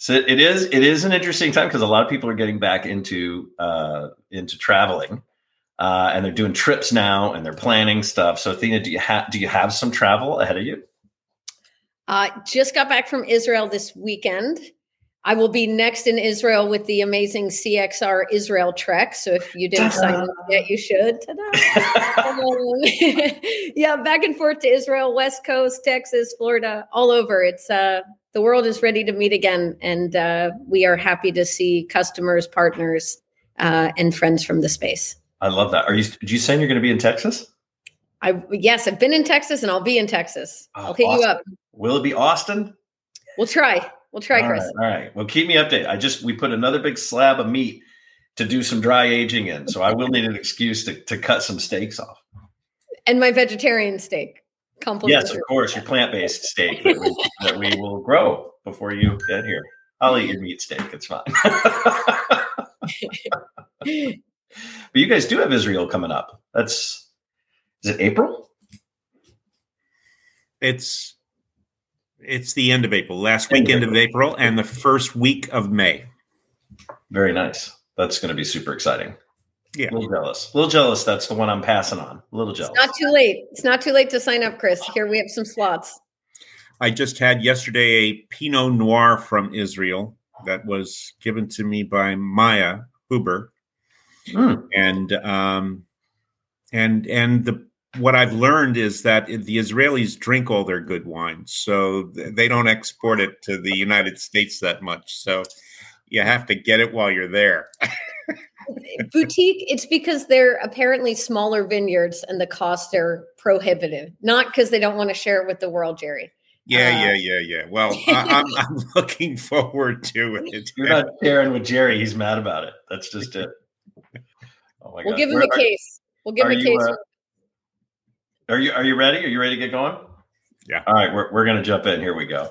So it is it is an interesting time because a lot of people are getting back into uh, into traveling, uh, and they're doing trips now and they're planning stuff. So Athena, do you have do you have some travel ahead of you? Uh, just got back from Israel this weekend. I will be next in Israel with the amazing CXR Israel Trek. So if you didn't Ta-da. sign up yet, you should. yeah, back and forth to Israel, West Coast, Texas, Florida, all over. It's uh, the world is ready to meet again, and uh, we are happy to see customers, partners, uh, and friends from the space. I love that. Are you? Did you say you're going to be in Texas? I yes, I've been in Texas, and I'll be in Texas. Oh, I'll hit Austin. you up. Will it be Austin? We'll try. We'll try, all Chris. Right, all right. Well, keep me updated. I just we put another big slab of meat to do some dry aging in, so I will need an excuse to to cut some steaks off. And my vegetarian steak. Yes, of course, your plant based steak that we, that we will grow before you get here. I'll eat your meat steak. It's fine. but you guys do have Israel coming up. That's is it April? It's it's the end of April, last weekend of April, and the first week of May. Very nice. That's going to be super exciting. Yeah. A little jealous. A little jealous. That's the one I'm passing on. A little jealous. It's not too late. It's not too late to sign up, Chris. Here we have some slots. I just had yesterday a Pinot Noir from Israel that was given to me by Maya Huber, mm. and um, and and the what I've learned is that the Israelis drink all their good wines, so they don't export it to the United States that much. So you have to get it while you're there. Boutique, it's because they're apparently smaller vineyards and the costs are prohibitive, not because they don't want to share it with the world, Gerry. Yeah, uh, yeah, yeah, yeah. Well, I, am I'm, I'm looking forward to it. You're not sharing with Gerry. He's mad about it. That's just it. Oh my we'll God. give him Where, a case. We'll give him a case. Uh, are you Are you ready? Are you ready to get going? Yeah. All right, we're we're gonna jump in. Here we go.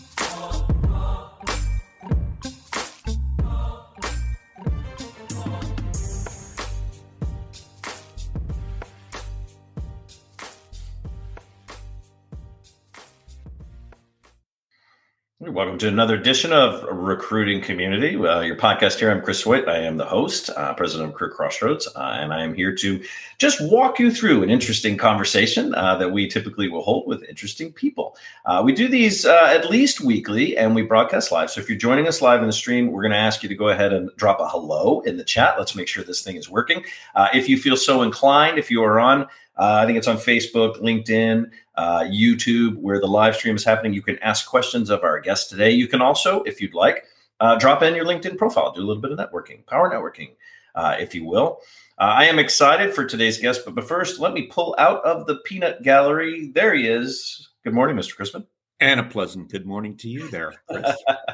Welcome to another edition of Recruiting Community, uh, your podcast here. I'm Chris Hoyt. I am the host, uh, president of Career Crossroads, uh, and I am here to just walk you through an interesting conversation uh, that we typically will hold with interesting people. Uh, we do these uh, at least weekly, and we broadcast live. So if you're joining us live in the stream, we're going to ask you to go ahead and drop a hello in the chat. Let's make sure this thing is working. if you feel so inclined, if you are on uh, I think it's on Facebook, LinkedIn, uh, YouTube, where the live stream is happening. You can ask questions of our guest today. You can also, if you'd like, uh, drop in your LinkedIn profile, do a little bit of networking, power networking, uh, if you will. Uh, I am excited for today's guest, but, but first, let me pull out of the peanut gallery. There he is. Good morning, Mr. Crispin. And a pleasant good morning to you there.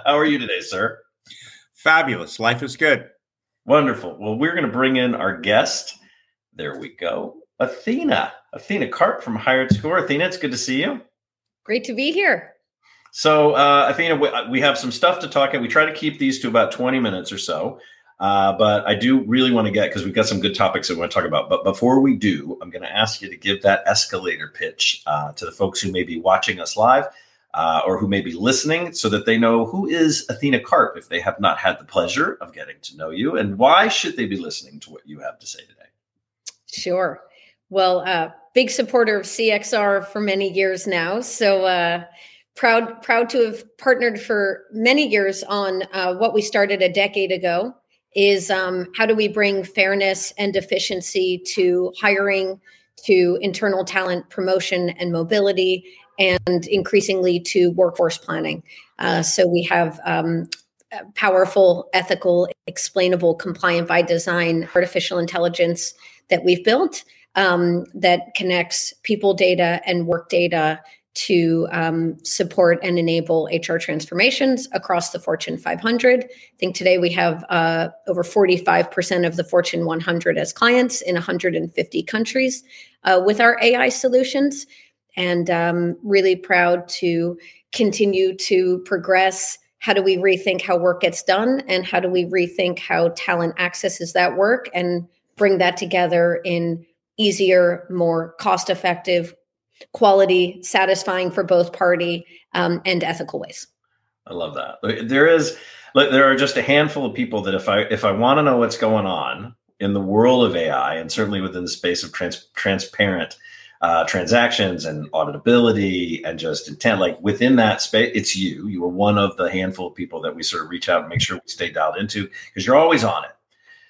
How are you today, sir? Fabulous. Life is good. Wonderful. Well, we're going to bring in our guest. There we go. Athena, Athena Karp from HiredScore. Athena, it's good to see you. Great to be here. So, uh, Athena, we, uh, we have some stuff to talk about. We try to keep these to about 20 minutes or so. Uh, but I do really want to get because we've got some good topics that we want to talk about. But before we do, I'm going to ask you to give that escalator pitch uh, to the folks who may be watching us live uh, or who may be listening so that they know who is Athena Karp if they have not had the pleasure of getting to know you and why should they be listening to what you have to say today? Sure. Well, uh, big supporter of CXR for many years now. So uh, proud proud to have partnered for many years on uh, what we started a decade ago. Is um, how do we bring fairness and efficiency to hiring, to internal talent promotion and mobility, and increasingly to workforce planning. Uh, so we have um, powerful, ethical, explainable, compliant by design artificial intelligence that we've built um, that connects people data and work data to um, support and enable HR transformations across the Fortune 500. I think today we have uh, over 45% of the Fortune 100 as clients in 150 countries uh, with our AI solutions. And um, really proud to continue to progress how do we rethink how work gets done and how do we rethink how talent accesses that work and bring that together in easier more cost effective quality satisfying for both party um, and ethical ways i love that there is there are just a handful of people that if i if i want to know what's going on in the world of ai and certainly within the space of trans, transparent uh, transactions and auditability and just intent. Like within that space, it's you. You are one of the handful of people that we sort of reach out and make sure we stay dialed into because you're always on it.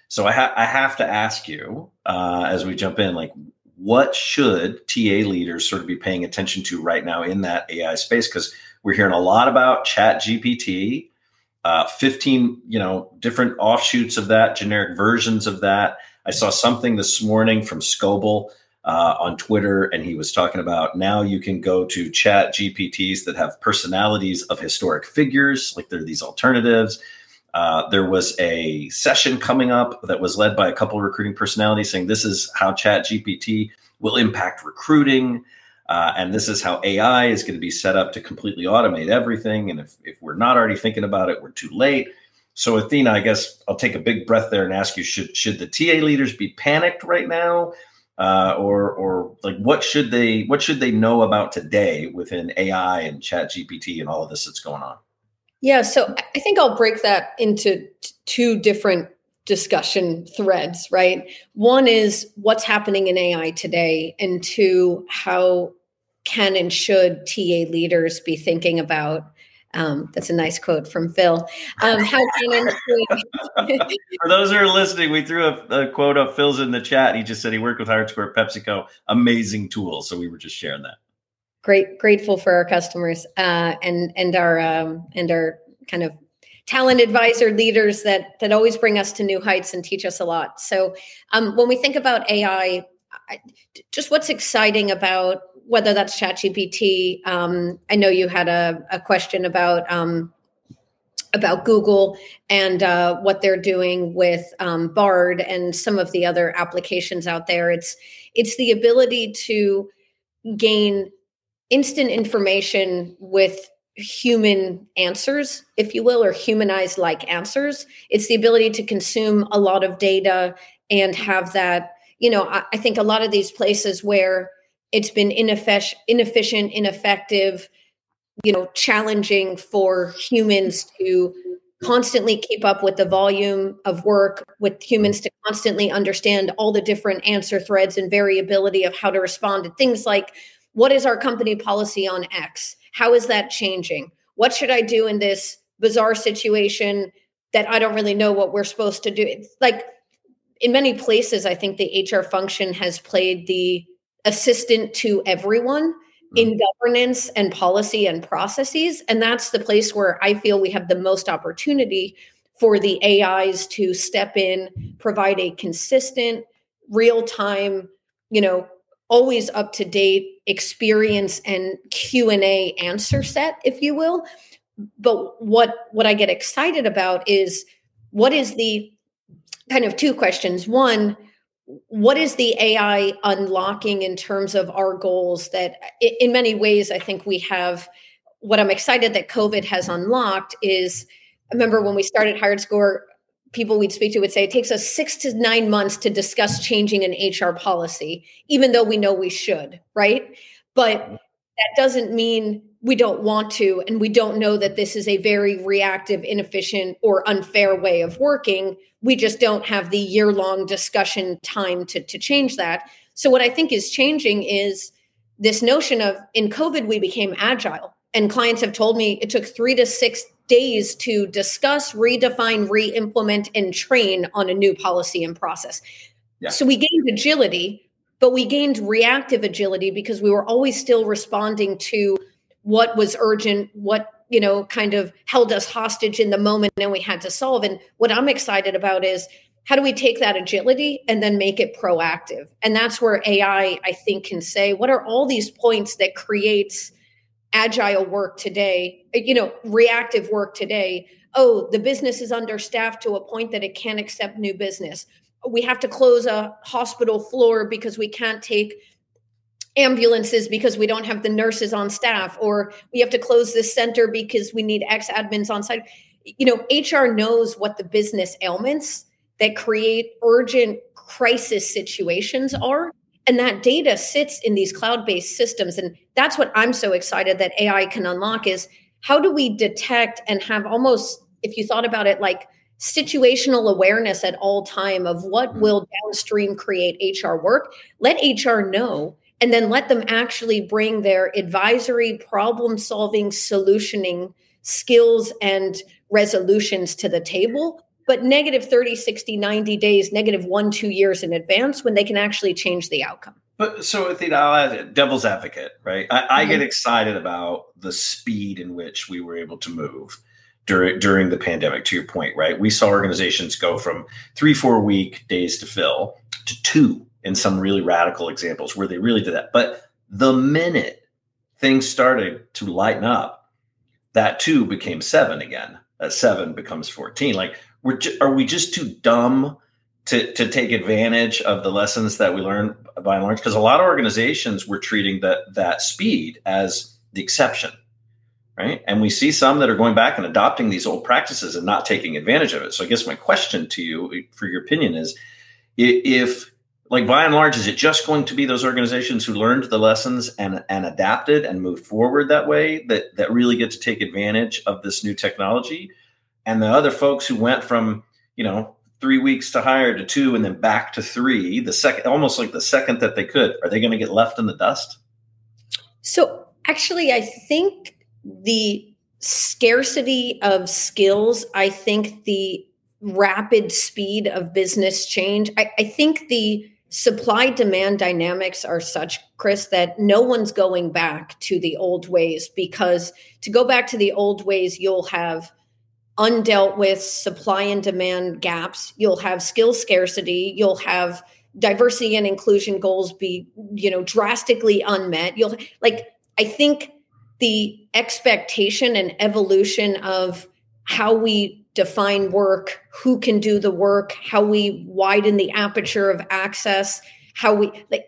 So I, ha- I have to ask you uh, as we jump in, like, what should TA leaders sort of be paying attention to right now in that AI space? Because we're hearing a lot about Chat GPT, uh, 15, you know, different offshoots of that, generic versions of that. I saw something this morning from Scoble uh, on Twitter, and he was talking about now you can go to chat GPTs that have personalities of historic figures, like there are these alternatives. Uh, there was a session coming up that was led by a couple of recruiting personalities saying this is how chat GPT will impact recruiting. Uh, and this is how AI is going to be set up to completely automate everything. And if, if we're not already thinking about it, we're too late. So, Athena, I guess I'll take a big breath there and ask you: Should should the TA leaders be panicked right now? uh, or or like what should they what should they know about today within AI and Chat GPT and all of this that's going on? Yeah, so I think I'll break that into two different discussion threads, right? One is what's happening in AI today, and two, how can and should TA leaders be thinking about um, that's a nice quote from Phil. Um, how can For those who are listening, we threw a, a, quote of Phil's in the chat. He just said he worked with HiredScore PepsiCo. Amazing tool. So we were just sharing that. Great, grateful for our customers uh, and and our um, and our kind of talent advisor leaders that that always bring us to new heights and teach us a lot. So um, when we think about AI, just what's exciting about whether that's ChatGPT. Um, I know you had a, a question about um, about Google and uh, what they're doing with um, Bard and some of the other applications out there. It's it's the ability to gain instant information with human answers, if you will, or humanized like answers. It's the ability to consume a lot of data and have that. You know, I, I think a lot of these places where it's been inefficient, inefficient, ineffective, you know, challenging for humans to constantly keep up with the volume of work, with humans to constantly understand all the different answer threads and variability of how to respond to things like what is our company policy on X? How is that changing? What should I do in this bizarre situation that I don't really know what we're supposed to do? It's like in many places, I think the HR function has played the assistant to everyone mm-hmm. in governance and policy and processes. And that's the place where I feel we have the most opportunity for the AIs to step in, provide a consistent, real time, you know, always up to date experience and Q&A answer set if you will. But what what I get excited about is what is the kind of two questions. One, what is the AI unlocking in terms of our goals that in many ways I think we have what I'm excited that COVID has unlocked is I remember when we started HiredScore, people we'd speak to would say it takes us six to nine months to discuss changing an HR policy, even though we know we should, right? But that doesn't mean we don't want to, and we don't know that this is a very reactive, inefficient, or unfair way of working. We just don't have the year long discussion time to, to change that. So, what I think is changing is this notion of in COVID, we became agile. And clients have told me it took three to six days to discuss, redefine, re implement, and train on a new policy and process. Yeah. So, we gained agility, but we gained reactive agility because we were always still responding to what was urgent, what you know kind of held us hostage in the moment and we had to solve and what i'm excited about is how do we take that agility and then make it proactive and that's where ai i think can say what are all these points that creates agile work today uh, you know reactive work today. Oh the business is understaffed to a point that it can't accept new business. We have to close a hospital floor because we can't take ambulances because we don't have the nurses on staff or we have to close this center because we need ex admins on site. You know hr knows what the business ailments that create urgent crisis situations are and that data sits in these cloud-based systems and that's what i'm so excited that ai can unlock is how do we detect and have almost if you thought about it like situational awareness at all time of what mm-hmm. will downstream create hr work let hr know and then let them actually bring their advisory problem solving solutioning skills and resolutions to the table but negative 30 60 90 days negative one two years in advance when they can actually change the outcome but so the uh, devil's advocate right I, I, get mm-hmm. excited about the speed in which we were able to move during during the pandemic to your point right we saw organizations go from three four week days to fill to two in some really radical examples where they really did that. But the minute things started to lighten up, that two became seven again. That seven becomes 14. Like, we're ju- are we just too dumb to, to take advantage of the lessons that we learned by and large? Because a lot of organizations were treating that that speed as the exception, right? And we see some that are going back and adopting these old practices and not taking advantage of it. So I guess my question to you, for your opinion, is if like by and large, is it just going to be those organizations who learned the lessons and and adapted and moved forward that way that that really get to take advantage of this new technology, and the other folks who went from you know three weeks to hire to two and then back to three, the second almost like the second that they could, are they going to get left in the dust? So actually, I think the scarcity of skills, I think the rapid speed of business change, I, I think the supply demand dynamics are such chris that no one's going back to the old ways because to go back to the old ways you'll have undealt with supply and demand gaps you'll have skill scarcity you'll have diversity and inclusion goals be you know drastically unmet you'll like i think the expectation and evolution of how we define work, who can do the work, how we widen the aperture of access, how we like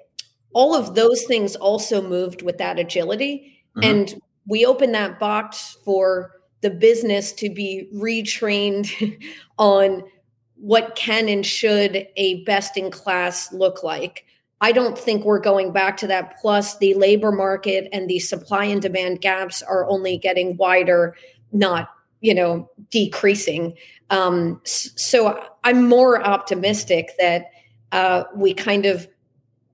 all of those things also moved with that agility. Mm-hmm. And we opened that box for the business to be retrained on what can and should a best in class look like. I don't think we're going back to that. Plus, the labor market and the supply and demand gaps are only getting wider, not you know decreasing um, so i'm more optimistic that uh, we kind of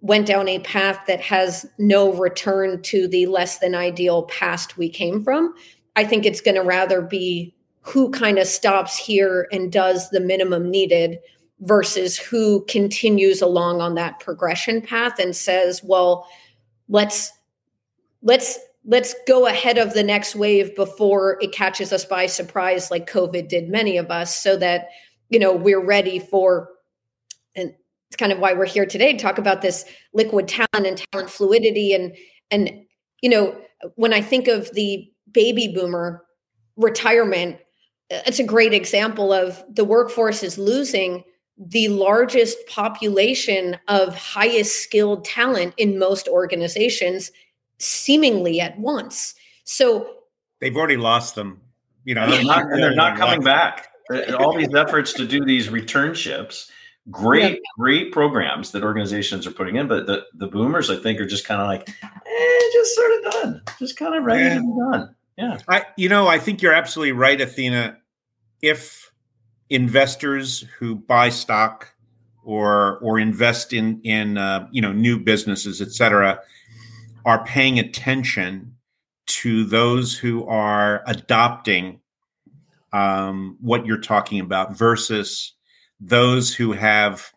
went down a path that has no return to the less than ideal past we came from i think it's going to rather be who kind of stops here and does the minimum needed versus who continues along on that progression path and says well let's let's let's go ahead of the next wave before it catches us by surprise like covid did many of us so that you know we're ready for and it's kind of why we're here today to talk about this liquid talent and talent fluidity and and you know when i think of the baby boomer retirement uh, it's a great example of the workforce is losing the largest population of highest skilled talent in most organizations seemingly at once. So they've already lost them. You know, and they're not, and they're not coming back. Uh, uh, all these efforts to do these returnships, great, yeah. great programs that organizations are putting in, but the, the boomers, I think, are just kind of like, eh, just sort of done, just kind of ready yeah. to be done. Yeah. I, you know, I think you're absolutely right, Athena. If investors who buy stock or or invest in in uh, you know new businesses, et cetera, are paying attention to those who are adopting um, what you're talking about versus those who have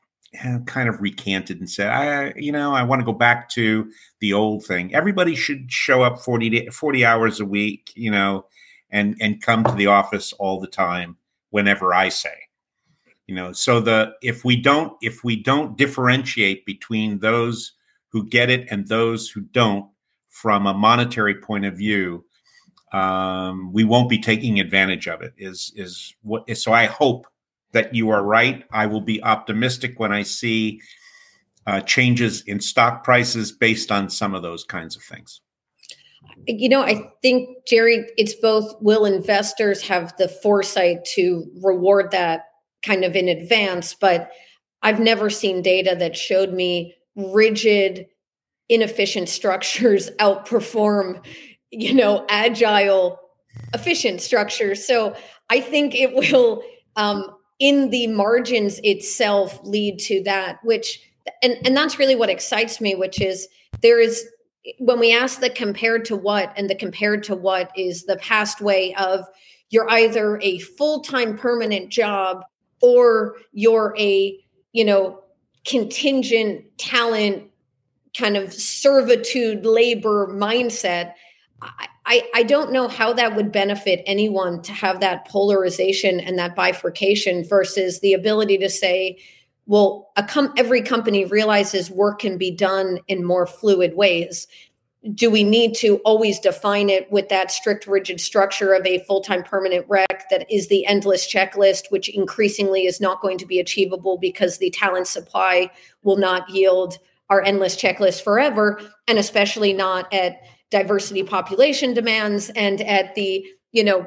kind of recanted and said, I, you know, I want to go back to the old thing. Everybody should show up 40, day, 40 hours a week, you know, and, and come to the office all the time whenever I say, you know, so the, if we don't, if we don't differentiate between those who get it and those who don't from a monetary point of view um, we won't be taking advantage of it is is what so i hope that you are right i will be optimistic when i see uh, changes in stock prices based on some of those kinds of things? You know, I think, Gerry, it's both will investors have the foresight to reward that kind of in advance, but I've never seen data that showed me rigid, inefficient structures outperform, you know, agile, efficient structures. So I think it will, um, in the margins itself, lead to that, which, and, and that's really what excites me, which is there is when we ask the compared to what and the compared to what is the past way of you're either a full-time permanent job or you're a you know contingent talent kind of servitude labor mindset I, I don't know how that would benefit anyone to have that polarization and that bifurcation versus the ability to say well com- every company realizes work can be done in more fluid ways. Do we need to always define it with that strict rigid structure of a full-time permanent rec that is the endless checklist which increasingly is not going to be achievable because the talent supply will not yield our endless checklist forever and especially not at diversity population demands and at the you know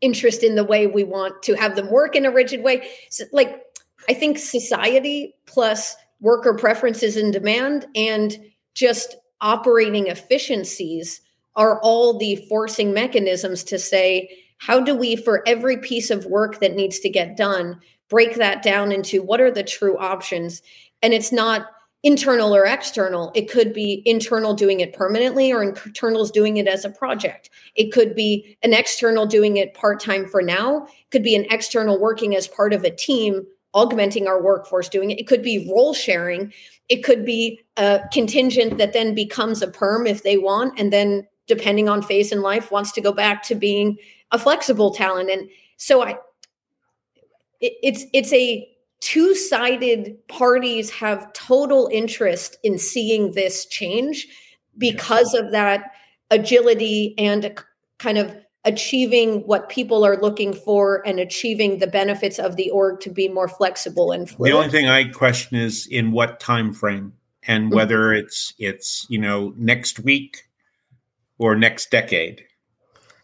interest in the way we want to have them work in a rigid way so, like i think society plus worker preferences and demand and just operating efficiencies are all the forcing mechanisms to say, how do we, for every piece of work that needs to get done, break that down into what are the true options? And it's not internal or external. It could be internal doing it permanently or internals doing it as a project. It could be an external doing it part time for now. It could be an external working as part of a team, augmenting our workforce doing it. It could be role sharing. It could be a contingent that then becomes a perm if they want, and then depending on phase in life, wants to go back to being a flexible talent. And so I, it, it's it's a two-sided parties have total interest in seeing this change because of that agility and kind of achieving what people are looking for and achieving the benefits of the org to be more flexible and fluid. The only thing I question is in what time frame and mm-hmm. whether it's it's you know next week or next decade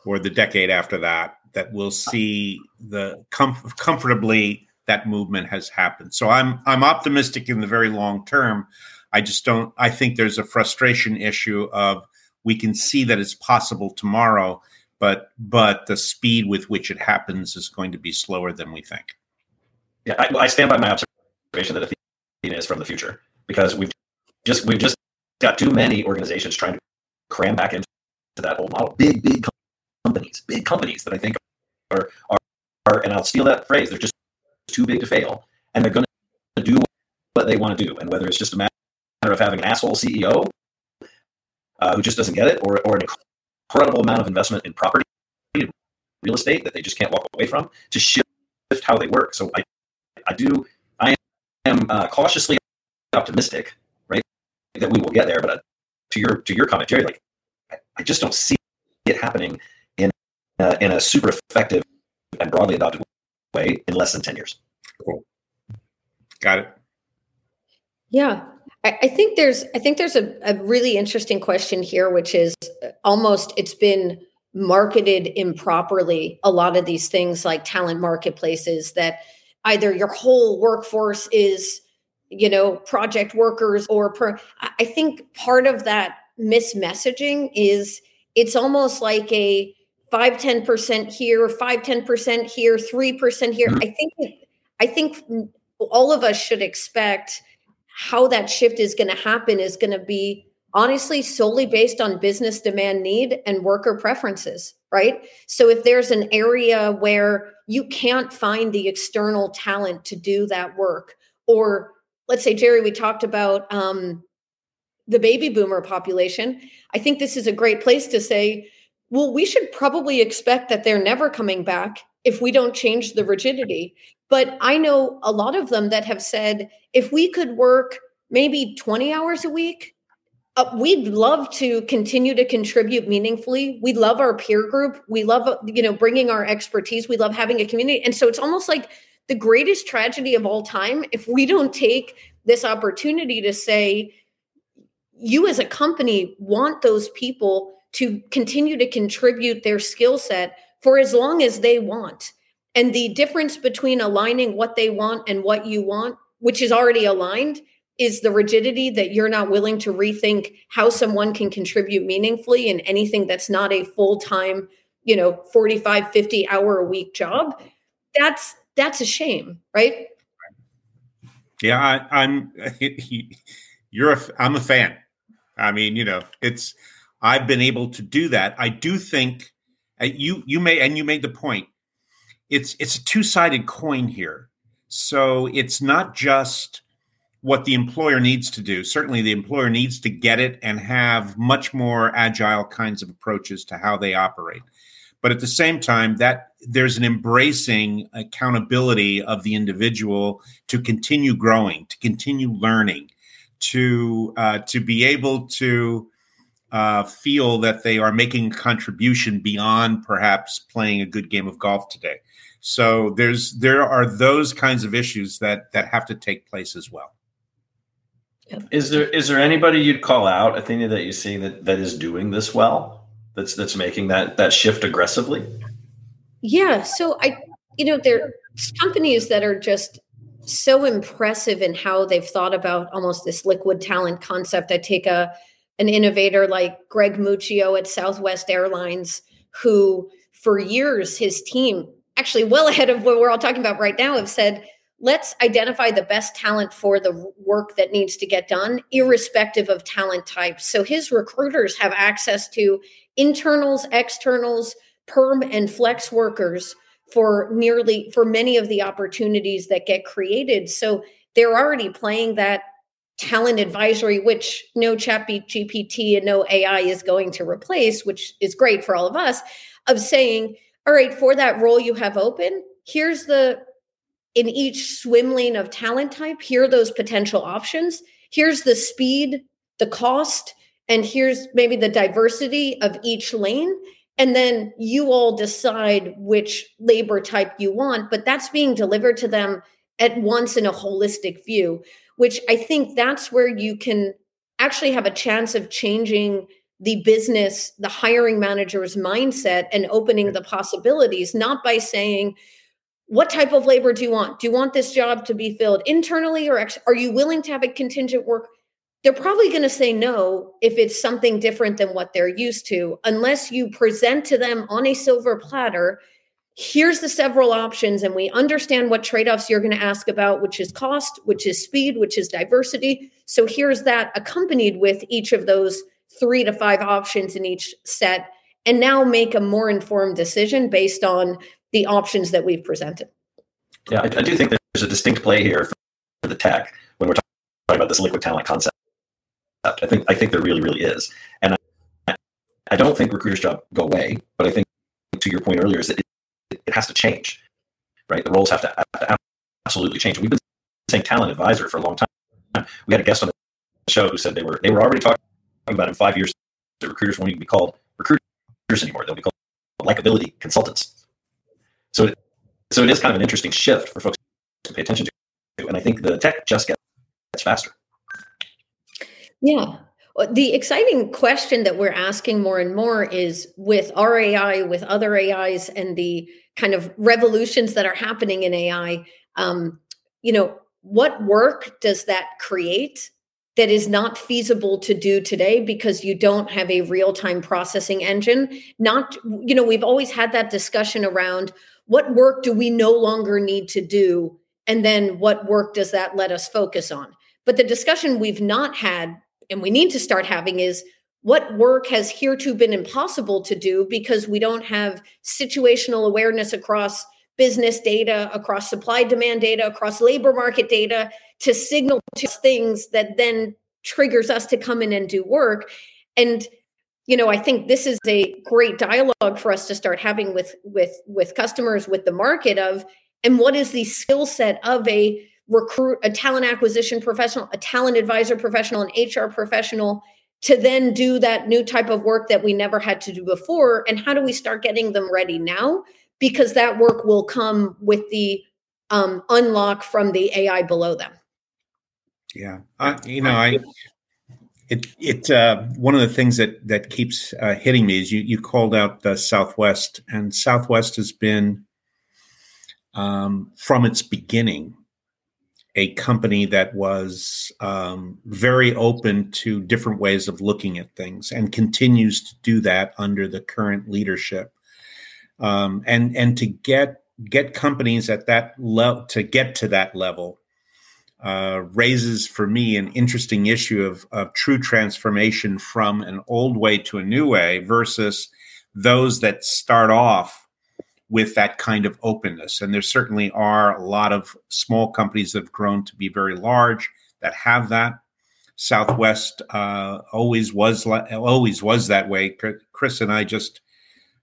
or the decade after that that we'll see the com- comfortably that movement has happened. So I'm I'm optimistic in the very long term. I just don't I think there's a frustration issue of we can see that it's possible tomorrow but but the speed with which it happens is going to be slower than we think. Yeah, I, I stand by my observation that Athena is from the future because we've just we've just got too many organizations trying to cram back into that old model. Big big companies, big companies that I think are are, are and I'll steal that phrase. They're just too big to fail, and they're going to do what they want to do. And whether it's just a matter of having an asshole CEO uh, who just doesn't get it, or or an incredible amount of investment in property, real estate that they just can't walk away from to shift how they work. So I, I do, I am uh, cautiously optimistic, right, that we will get there. But uh, to your to your comment, Gerry, like I, I just don't see it happening in uh, in a super effective and broadly adopted way in less than ten years. Cool. Got it. Yeah, I, I think there's I think there's a, a really interesting question here, which is uh, almost it's been marketed improperly. A lot of these things like talent marketplaces that either your whole workforce is you know project workers or per i think part of that mismessaging is it's almost like a 5 10% here 5 10% here 3% here mm-hmm. i think i think all of us should expect how that shift is going to happen is going to be honestly solely based on business demand need and worker preferences right so if there's an area where you can't find the external talent to do that work or let's say gerry we talked about um, the baby boomer population i think this is a great place to say well we should probably expect that they're never coming back if we don't change the rigidity but I know a lot of them that have said if we could work maybe 20 hours a week, uh, we'd love to continue to contribute meaningfully. We love our peer group. We love, uh, you know, bringing our expertise. We love having a community. And so it's almost like the greatest tragedy of all time if we don't take this opportunity to say, you as a company want those people to continue to contribute their skill set for as long as they want. And the difference between aligning what they want and what you want, which is already aligned, is the rigidity that you're not willing to rethink how someone can contribute meaningfully in anything that's not a full-time, you know, 45 50 hour a week job. That's that's a shame, right? Yeah, I, I'm you're a I'm a fan. I mean, you know, it's I've been able to do that. I do think uh, you you may and you made the point. It's it's a two sided coin here. So it's not just what the employer needs to do. Certainly, the employer needs to get it and have much more agile kinds of approaches to how they operate. But at the same time, that there's an embracing accountability of the individual to continue growing, to continue learning, to uh, to be able to uh, feel that they are making a contribution beyond perhaps playing a good game of golf today. So there's there are those kinds of issues that that have to take place as well. Is there is there anybody you'd call out, Athena, that you see that that is doing this well? That's that's making that that shift aggressively. Yeah. So I, you know, there's companies that are just so impressive in how they've thought about almost this liquid talent concept. I take a an innovator like Greg Muccio at Southwest Airlines, who for years his team, actually well ahead of what we're all talking about right now, have said, let's identify the best talent for the work that needs to get done, irrespective of talent type. So his recruiters have access to internals, externals, perm and flex workers for nearly for many of the opportunities that get created. So they're already playing that talent advisory, which no chat GPT and no AI is going to replace, which is great for all of us, of saying, all right, for that role you have open, here's the in each swim lane of talent type, here are those potential options. Here's the speed, the cost, and here's maybe the diversity of each lane and then you all decide which labor type you want but that's being delivered to them at once in a holistic view which i think that's where you can actually have a chance of changing the business the hiring manager's mindset and opening the possibilities not by saying what type of labor do you want do you want this job to be filled internally or ex- are you willing to have a contingent work they're probably going to say no if it's something different than what they're used to, unless you present to them on a silver platter. Here's the several options, and we understand what trade offs you're going to ask about, which is cost, which is speed, which is diversity. So here's that accompanied with each of those three to five options in each set, and now make a more informed decision based on the options that we've presented. Yeah, I, I do think there's a distinct play here for the tech when we're talking about this liquid talent concept I think I think there really really is, and I, I don't think recruiters' job go away, but I think to your point earlier is that it, has to change, right? The roles have to, have to absolutely change. We've been saying talent advisor for a long time. We had a guest on the show who said they were they were already talking about in five years that recruiters won't even be called recruiters anymore. They'll be called likability consultants. So it, so it is kind of an interesting shift for folks to pay attention to, and I think the tech just gets faster. Yeah. The exciting question that we're asking more and more is with our AI, with other AIs, and the kind of revolutions that are happening in AI. Um, you know, what work does that create that is not feasible to do today because you don't have a real time processing engine? Not, you know, we've always had that discussion around what work do we no longer need to do? And then what work does that let us focus on? But the discussion we've not had and we need to start having is what work has hereto been impossible to do because we don't have situational awareness across business data, across supply demand data, across labor market data to signal to things that then triggers us to come in and do work. And you know, I think this is a great dialogue for us to start having with with with customers, with the market of and what is the skill set of a recruit a talent acquisition professional, a talent advisor professional, an HR professional to then do that new type of work that we never had to do before? And how do we start getting them ready now? Because that work will come with the um, unlock from the AI below them. Yeah, uh, you know, I it it uh, one of the things that that keeps uh, hitting me is you you called out the Southwest, and Southwest has been um, from its beginning a company that was um, very open to different ways of looking at things and continues to do that under the current leadership. Um, and and to get get companies at that level to get to that level uh, raises for me an interesting issue of, of true transformation from an old way to a new way versus those that start off with that kind of openness. And there certainly are a lot of small companies that have grown to be very large that have that. Southwest uh, always was always was that way. Chris and I just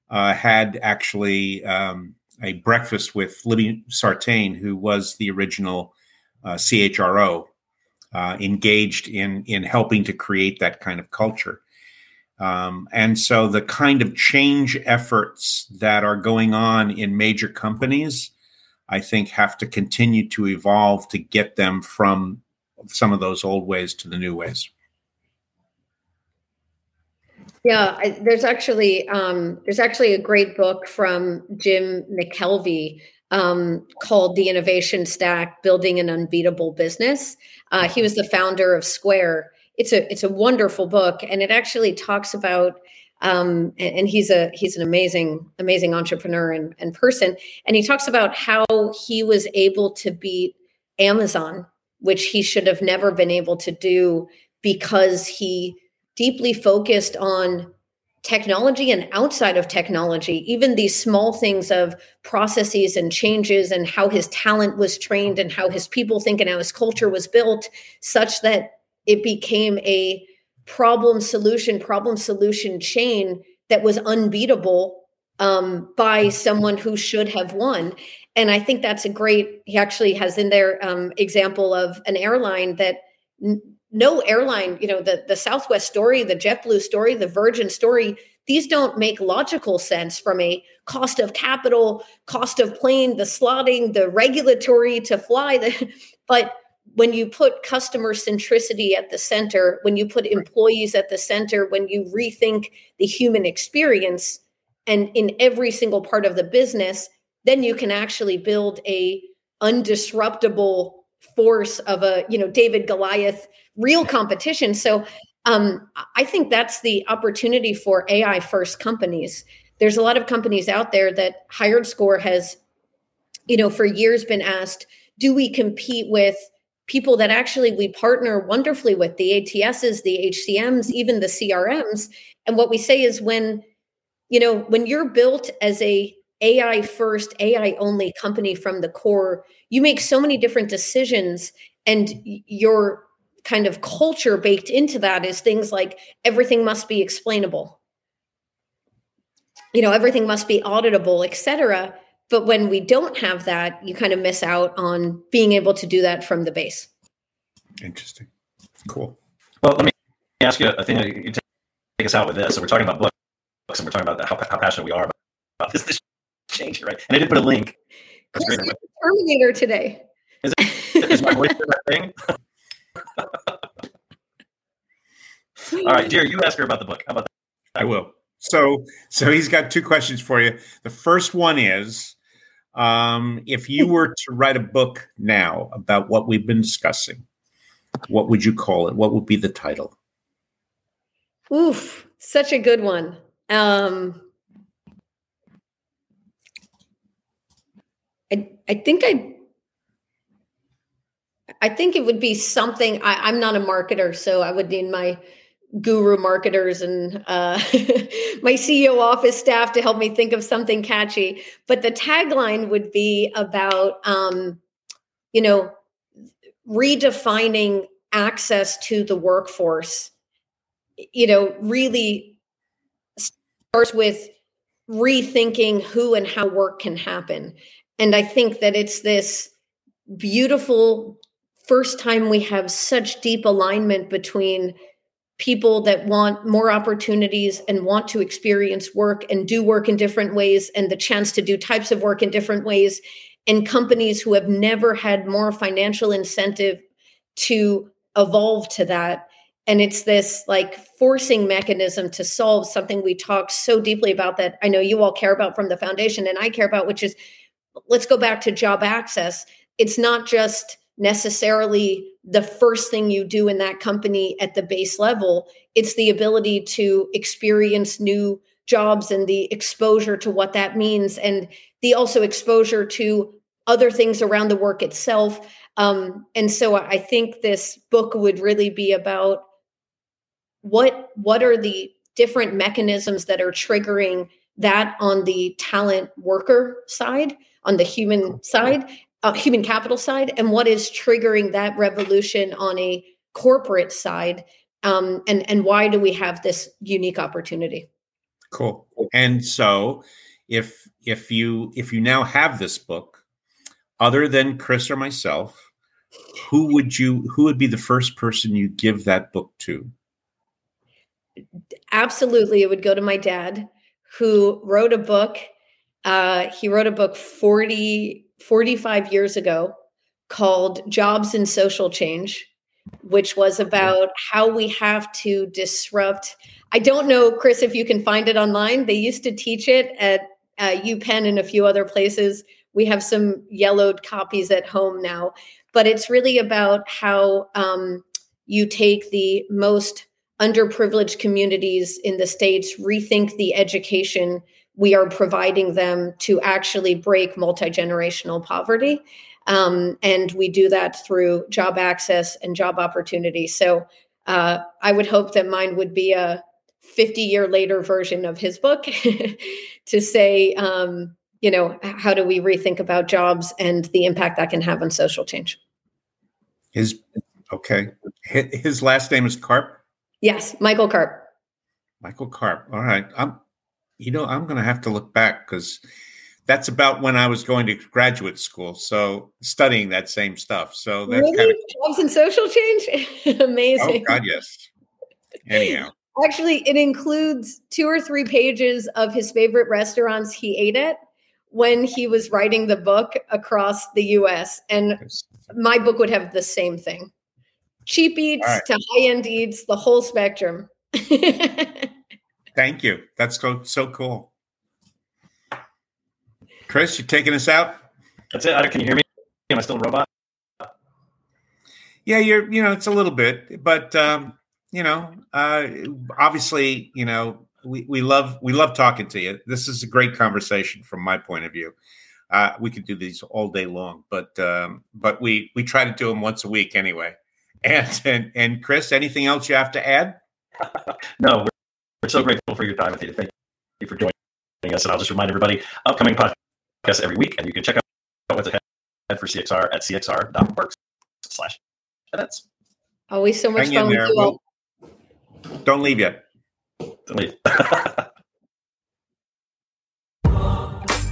uh, had actually um, a breakfast with Libby Sartain, who was the original uh, CHRO, uh, engaged in in helping to create that kind of culture. Um, and so the kind of change efforts that are going on in major companies, I think, have to continue to evolve to get them from some of those old ways to the new ways. Yeah, I, there's actually um, there's actually a great book from Jim McKelvey um, called The Innovation Stack: Building an Unbeatable Business. Uh, he was the founder of Square. It's a it's a wonderful book, and it actually talks about. Um, and, and, he's a he's an amazing amazing entrepreneur and, and person, and he talks about how he was able to beat Amazon, which he should have never been able to do because he deeply focused on technology and outside of technology, even these small things of processes and changes and how his talent was trained and how his people think and how his culture was built, such that it became a problem solution, problem solution chain that was unbeatable um, by someone who should have won. And I think that's a great, he actually has in there um, example of an airline that no airline, you know, the, the Southwest story, the JetBlue story, the Virgin story, these don't make logical sense from a cost of capital, cost of plane, the slotting, the regulatory to fly. The, but when you put customer centricity at the center, when you put employees at the center, when you rethink the human experience and in every single part of the business, then you can actually build a undisruptible force of a, you know, David Goliath real competition. So um, I think that's the opportunity for AI first companies. There's a lot of companies out there that HiredScore has, you know, for years been asked, do we compete with people that actually we partner wonderfully with the ATSs, the HCMs, even the CRMs? And what we say is when, you know, when you're built as a AI first, AI only company from the core, you make so many different decisions and your kind of culture baked into that is things like everything must be explainable you know everything must be auditable etc but when we don't have that you kind of miss out on being able to do that from the base. Interesting. Cool. Well let me ask you a thing. You take us out with this. So we're talking about books and we're talking about how, how passionate we are about, about this, this change right? And i did put a link. Terminator today. Is, it, is my voice that thing? All right, dear, you ask her about the book. How about that? I will. So, so he's got two questions for you. The first one is, um, if you were to write a book now about what we've been discussing, what would you call it? What would be the title? Oof, such a good one. Um, I I think I I think it would be something. I, I'm not a marketer, so I would need my guru marketers and uh, my CEO office staff to help me think of something catchy. But the tagline would be about, um, you know, redefining access to the workforce. You know, really starts with rethinking who and how work can happen. And I think that it's this beautiful first time we have such deep alignment between people that want more opportunities and want to experience work and do work in different ways and the chance to do types of work in different ways and companies who have never had more financial incentive to evolve to that. And it's this like forcing mechanism to solve something we talk so deeply about that i know you all care about from the foundation and i care about which is let's go back to job access. It's not just necessarily the first thing you do in that company at the base level. It's the ability to experience new jobs and the exposure to what that means and the also exposure to other things around the work itself. Um, and so i think this book would really be about what what are the different mechanisms that are triggering that on the talent worker side on the human side uh, human capital side and what is triggering that revolution on a corporate side um, and and why do we have this unique opportunity? Cool. And so if if you if you now have this book other than chris or myself who would you who would be the first person you give that book to? Absolutely it would go to my dad who wrote a book uh, he wrote a book 40 45 years ago called jobs and social change which was about how we have to disrupt i don't know chris if you can find it online. They used to teach it at uh, upenn and a few other places. We have some yellowed copies at home now but it's really about how um, you take the most underprivileged communities in the states rethink the education we are providing them to actually break multi-generational poverty um, and we do that through job access and job opportunity so uh, i would hope that mine would be a 50 year later version of his book to say um, you know how do we rethink about jobs and the impact that can have on social change his okay his last name is Karp? Yes, Michael Karp. Michael Karp. All right. I'm you know, I'm gonna have to look back because that's about when I was going to graduate school. So studying that same stuff. So that's really? kind of jobs and social change. Oh Amazing. Oh God, yes. Anyhow. Actually, it includes two or three pages of his favorite restaurants he ate at when he was writing the book across the US. And my book would have the same thing cheap eats right. to high end eats, the whole spectrum. Thank you. That's so, so cool. Chris, You're taking us out? That's it. Can you hear me? Am I still a robot? Yeah, you're. You know, it's a little bit, but um, you know, uh, obviously, you know, we, we love we love talking to you. This is a great conversation from my point of view. Uh, we could do these all day long, but um, but we we try to do them once a week anyway. And, and, and Chris, anything else you have to add? no, we're, we're so grateful for your time, today. Thank you for joining us. And I'll just remind everybody, upcoming podcasts every week, and you can check out what's ahead for CXR at cxr.works slash events. Always so much Hang fun with you all. Don't leave yet. Don't leave.